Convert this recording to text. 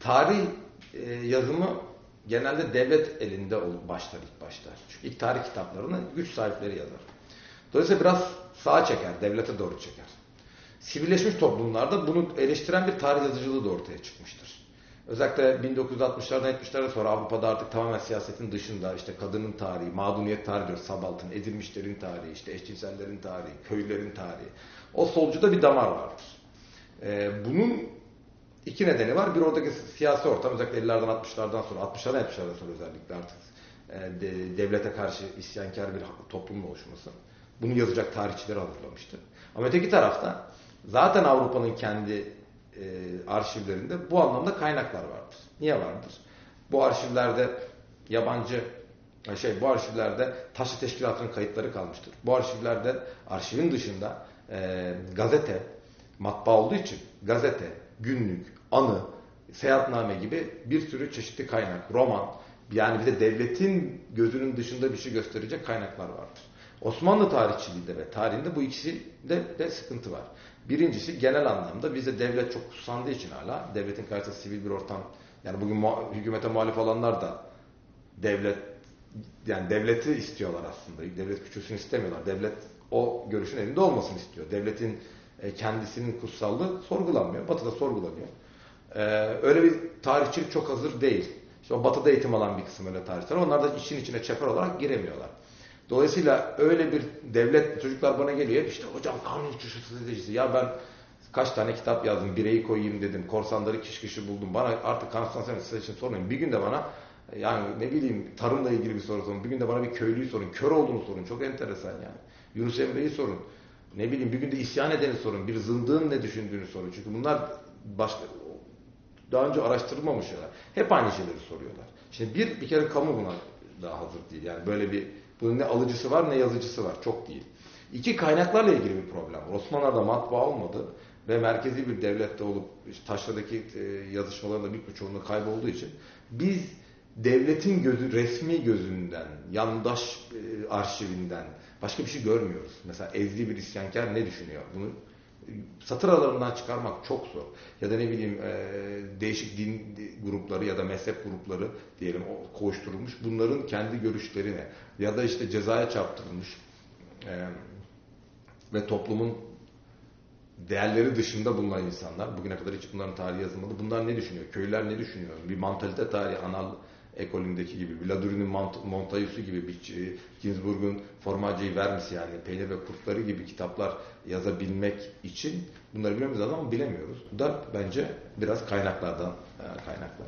tarih e, yazımı genelde devlet elinde başlar ilk başlar. Çünkü ilk tarih kitaplarını güç sahipleri yazar. Dolayısıyla biraz sağa çeker, devlete doğru çeker. Sivilleşmiş toplumlarda bunu eleştiren bir tarih yazıcılığı da ortaya çıkmıştır. Özellikle 1960'lardan 70'lerde sonra Avrupa'da artık tamamen siyasetin dışında işte kadının tarihi, mağduniyet tarihi diyoruz, Sabalt'ın, edilmişlerin tarihi, işte eşcinsellerin tarihi, köylülerin tarihi. O solcuda bir damar vardır. Ee, bunun iki nedeni var. Bir oradaki siyasi ortam özellikle 50'lerden 60'lardan sonra, 60'lardan 70'lerden sonra özellikle artık e, de- devlete karşı isyankar bir toplumun oluşması. Bunu yazacak tarihçileri hazırlamıştı. Ama öteki tarafta zaten Avrupa'nın kendi e, arşivlerinde bu anlamda kaynaklar vardır. Niye vardır? Bu arşivlerde yabancı şey bu arşivlerde taşlı teşkilatının kayıtları kalmıştır. Bu arşivlerde arşivin dışında e, gazete, matbaa olduğu için gazete, günlük, anı, seyahatname gibi bir sürü çeşitli kaynak, roman, yani bir de devletin gözünün dışında bir şey gösterecek kaynaklar vardır. Osmanlı tarihçiliğinde ve tarihinde bu ikisi de, de sıkıntı var. Birincisi genel anlamda bize devlet çok kusandığı için hala devletin karşısında sivil bir ortam yani bugün muha- hükümete muhalif olanlar da devlet yani devleti istiyorlar aslında. Devlet küçülsün istemiyorlar. Devlet o görüşün elinde olmasını istiyor. Devletin e, kendisinin kutsallığı sorgulanmıyor. Batı'da sorgulanıyor. Ee, öyle bir tarihçilik çok hazır değil. İşte o batıda eğitim alan bir kısım öyle tarihçiler. Onlar da işin içine çeper olarak giremiyorlar. Dolayısıyla öyle bir devlet, çocuklar bana geliyor. işte hocam kanun dışı stratejisi. Ya ben kaç tane kitap yazdım, bireyi koyayım dedim. Korsanları kişi kişi buldum. Bana artık kanun stratejisini sormayın. Bir gün de bana yani ne bileyim tarımla ilgili bir soru sorun. Bir gün de bana bir köylüyü sorun. Kör olduğunu sorun. Çok enteresan yani. Yunus Emre'yi sorun. Ne bileyim bir gün de isyan edeni sorun. Bir zındığın ne düşündüğünü sorun. Çünkü bunlar başka daha önce araştırılmamış şeyler. Hep aynı şeyleri soruyorlar. Şimdi bir bir kere kamu buna daha hazır değil. Yani böyle bir bunun ne alıcısı var ne yazıcısı var. Çok değil. İki kaynaklarla ilgili bir problem var. Osmanlılar'da matbaa olmadı ve merkezi bir devlette olup işte taşradaki e, yazışmaların da büyük bir çoğunluğu kaybolduğu için biz devletin gözü resmi gözünden, yandaş e, arşivinden başka bir şey görmüyoruz. Mesela ezdi bir isyankar ne düşünüyor? Bunu e, satır aralarından çıkarmak çok zor. Ya da ne bileyim e, değişik din grupları ya da mezhep grupları diyelim koşturulmuş. Bunların kendi görüşlerine ya da işte cezaya çarptırılmış ve toplumun değerleri dışında bulunan insanlar, bugüne kadar hiç bunların tarihi yazılmadı. Bunlar ne düşünüyor? Köylüler ne düşünüyor? Bir mantalite tarihi, anal ekolündeki gibi, bir Ladurini'nin Mont- Montaiusu gibi, e, Ginsburg'un Formaggi'yi vermiş yani Peynir ve Kurtları gibi kitaplar yazabilmek için bunları bilmemiz lazım ama bilemiyoruz. Bu da bence biraz kaynaklardan e, kaynaklı.